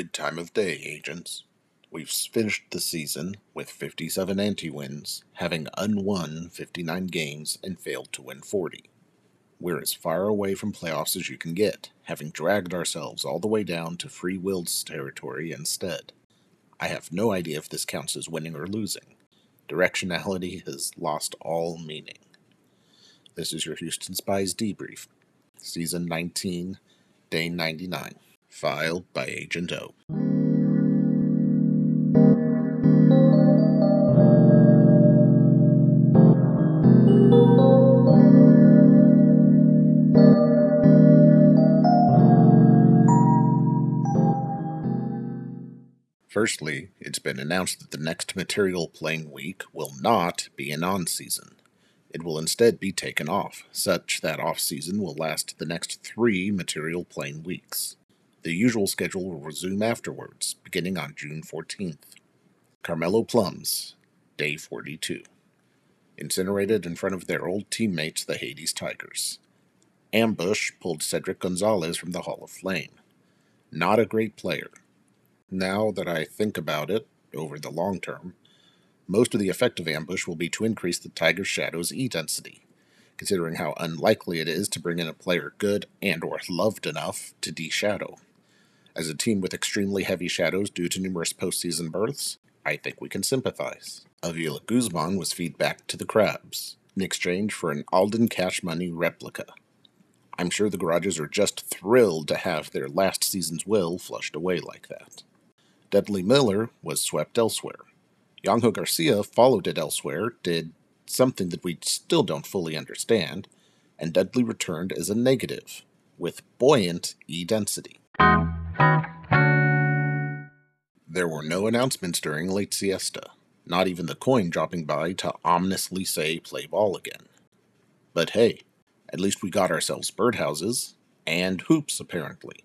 Good time of day, agents. We've finished the season with 57 anti wins, having unwon 59 games and failed to win 40. We're as far away from playoffs as you can get, having dragged ourselves all the way down to free will's territory instead. I have no idea if this counts as winning or losing. Directionality has lost all meaning. This is your Houston Spies debrief, season 19, day 99, filed by Agent O. Firstly, it's been announced that the next material playing week will not be an on season. It will instead be taken off, such that off season will last the next three material playing weeks. The usual schedule will resume afterwards, beginning on June 14th. Carmelo Plums, Day 42. Incinerated in front of their old teammates, the Hades Tigers. Ambush pulled Cedric Gonzalez from the Hall of Flame. Not a great player, now that I think about it, over the long term, most of the effect of ambush will be to increase the Tiger's Shadow's E density, considering how unlikely it is to bring in a player good and or loved enough to de-shadow. As a team with extremely heavy shadows due to numerous postseason berths, I think we can sympathize. Avila Guzman was feedback to the Crabs, in exchange for an Alden Cash Money replica. I'm sure the garages are just thrilled to have their last season's will flushed away like that. Dudley Miller was swept elsewhere. Yeong-Ho Garcia followed it elsewhere, did something that we still don't fully understand, and Dudley returned as a negative, with buoyant E density. There were no announcements during late siesta, not even the coin dropping by to ominously say play ball again. But hey, at least we got ourselves birdhouses, and hoops apparently.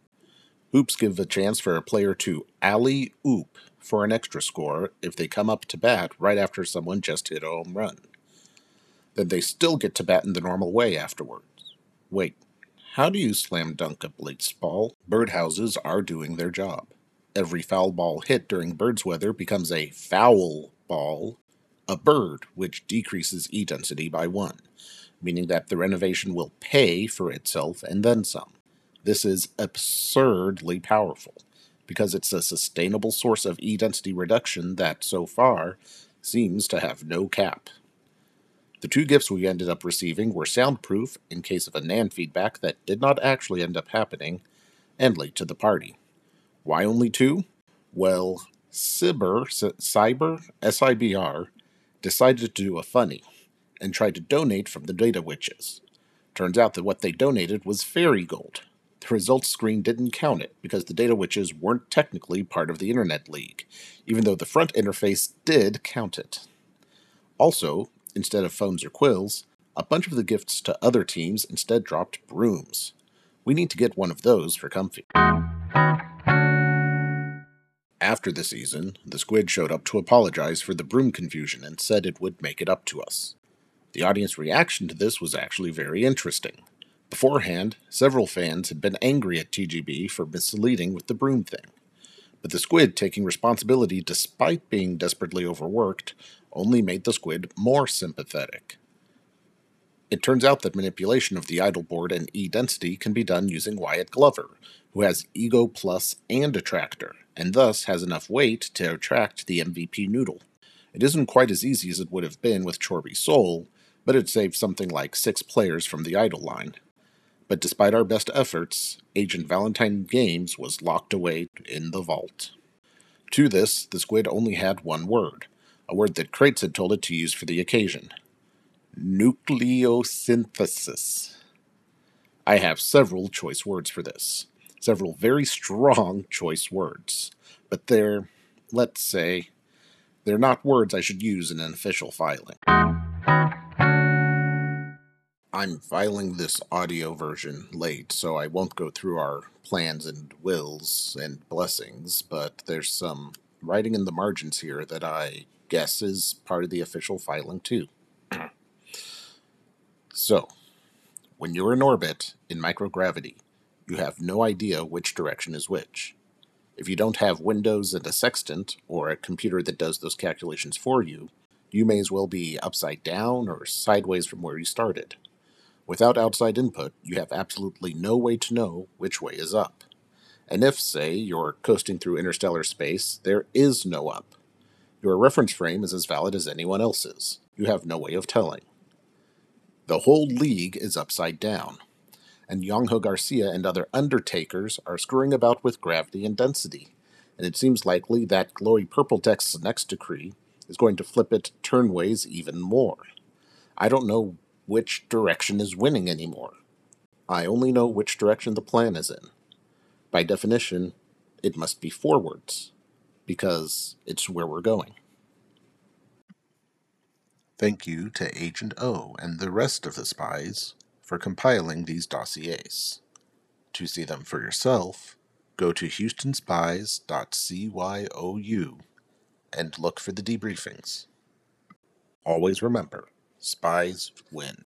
Hoops give a chance for a player to alley oop for an extra score if they come up to bat right after someone just hit a home run. Then they still get to bat in the normal way afterwards. Wait, how do you slam dunk a blitz ball? Birdhouses are doing their job. Every foul ball hit during birds weather becomes a foul ball, a bird, which decreases E density by one, meaning that the renovation will pay for itself and then some. This is absurdly powerful because it's a sustainable source of E density reduction that, so far, seems to have no cap. The two gifts we ended up receiving were soundproof in case of a NAND feedback that did not actually end up happening, and late to the party. Why only two? Well, Cyber, Cyber, S-I-B-R, decided to do a funny and tried to donate from the data witches. Turns out that what they donated was fairy gold, the results screen didn't count it because the data witches weren't technically part of the Internet League, even though the front interface did count it. Also, instead of phones or quills, a bunch of the gifts to other teams instead dropped brooms. We need to get one of those for Comfy. After the season, the squid showed up to apologize for the broom confusion and said it would make it up to us. The audience reaction to this was actually very interesting. Beforehand, several fans had been angry at TGB for misleading with the broom thing. But the squid taking responsibility despite being desperately overworked only made the squid more sympathetic. It turns out that manipulation of the idol board and E density can be done using Wyatt Glover, who has Ego Plus and Attractor, and thus has enough weight to attract the MVP noodle. It isn't quite as easy as it would have been with Chorby Soul, but it saved something like six players from the idol line, but despite our best efforts, Agent Valentine Games was locked away in the vault. To this, the squid only had one word, a word that Krates had told it to use for the occasion nucleosynthesis. I have several choice words for this, several very strong choice words, but they're, let's say, they're not words I should use in an official filing. I'm filing this audio version late, so I won't go through our plans and wills and blessings, but there's some writing in the margins here that I guess is part of the official filing too. So, when you're in orbit in microgravity, you have no idea which direction is which. If you don't have Windows and a sextant, or a computer that does those calculations for you, you may as well be upside down or sideways from where you started. Without outside input, you have absolutely no way to know which way is up. And if, say, you're coasting through interstellar space, there is no up. Your reference frame is as valid as anyone else's. You have no way of telling. The whole league is upside down, and Yeong-Ho Garcia and other undertakers are screwing about with gravity and density, and it seems likely that glowy purple text's next decree is going to flip it turnways even more. I don't know which direction is winning anymore. I only know which direction the plan is in. By definition, it must be forwards, because it's where we're going. Thank you to Agent O and the rest of the spies for compiling these dossiers. To see them for yourself, go to houstonspies.cyu and look for the debriefings. Always remember, spies win.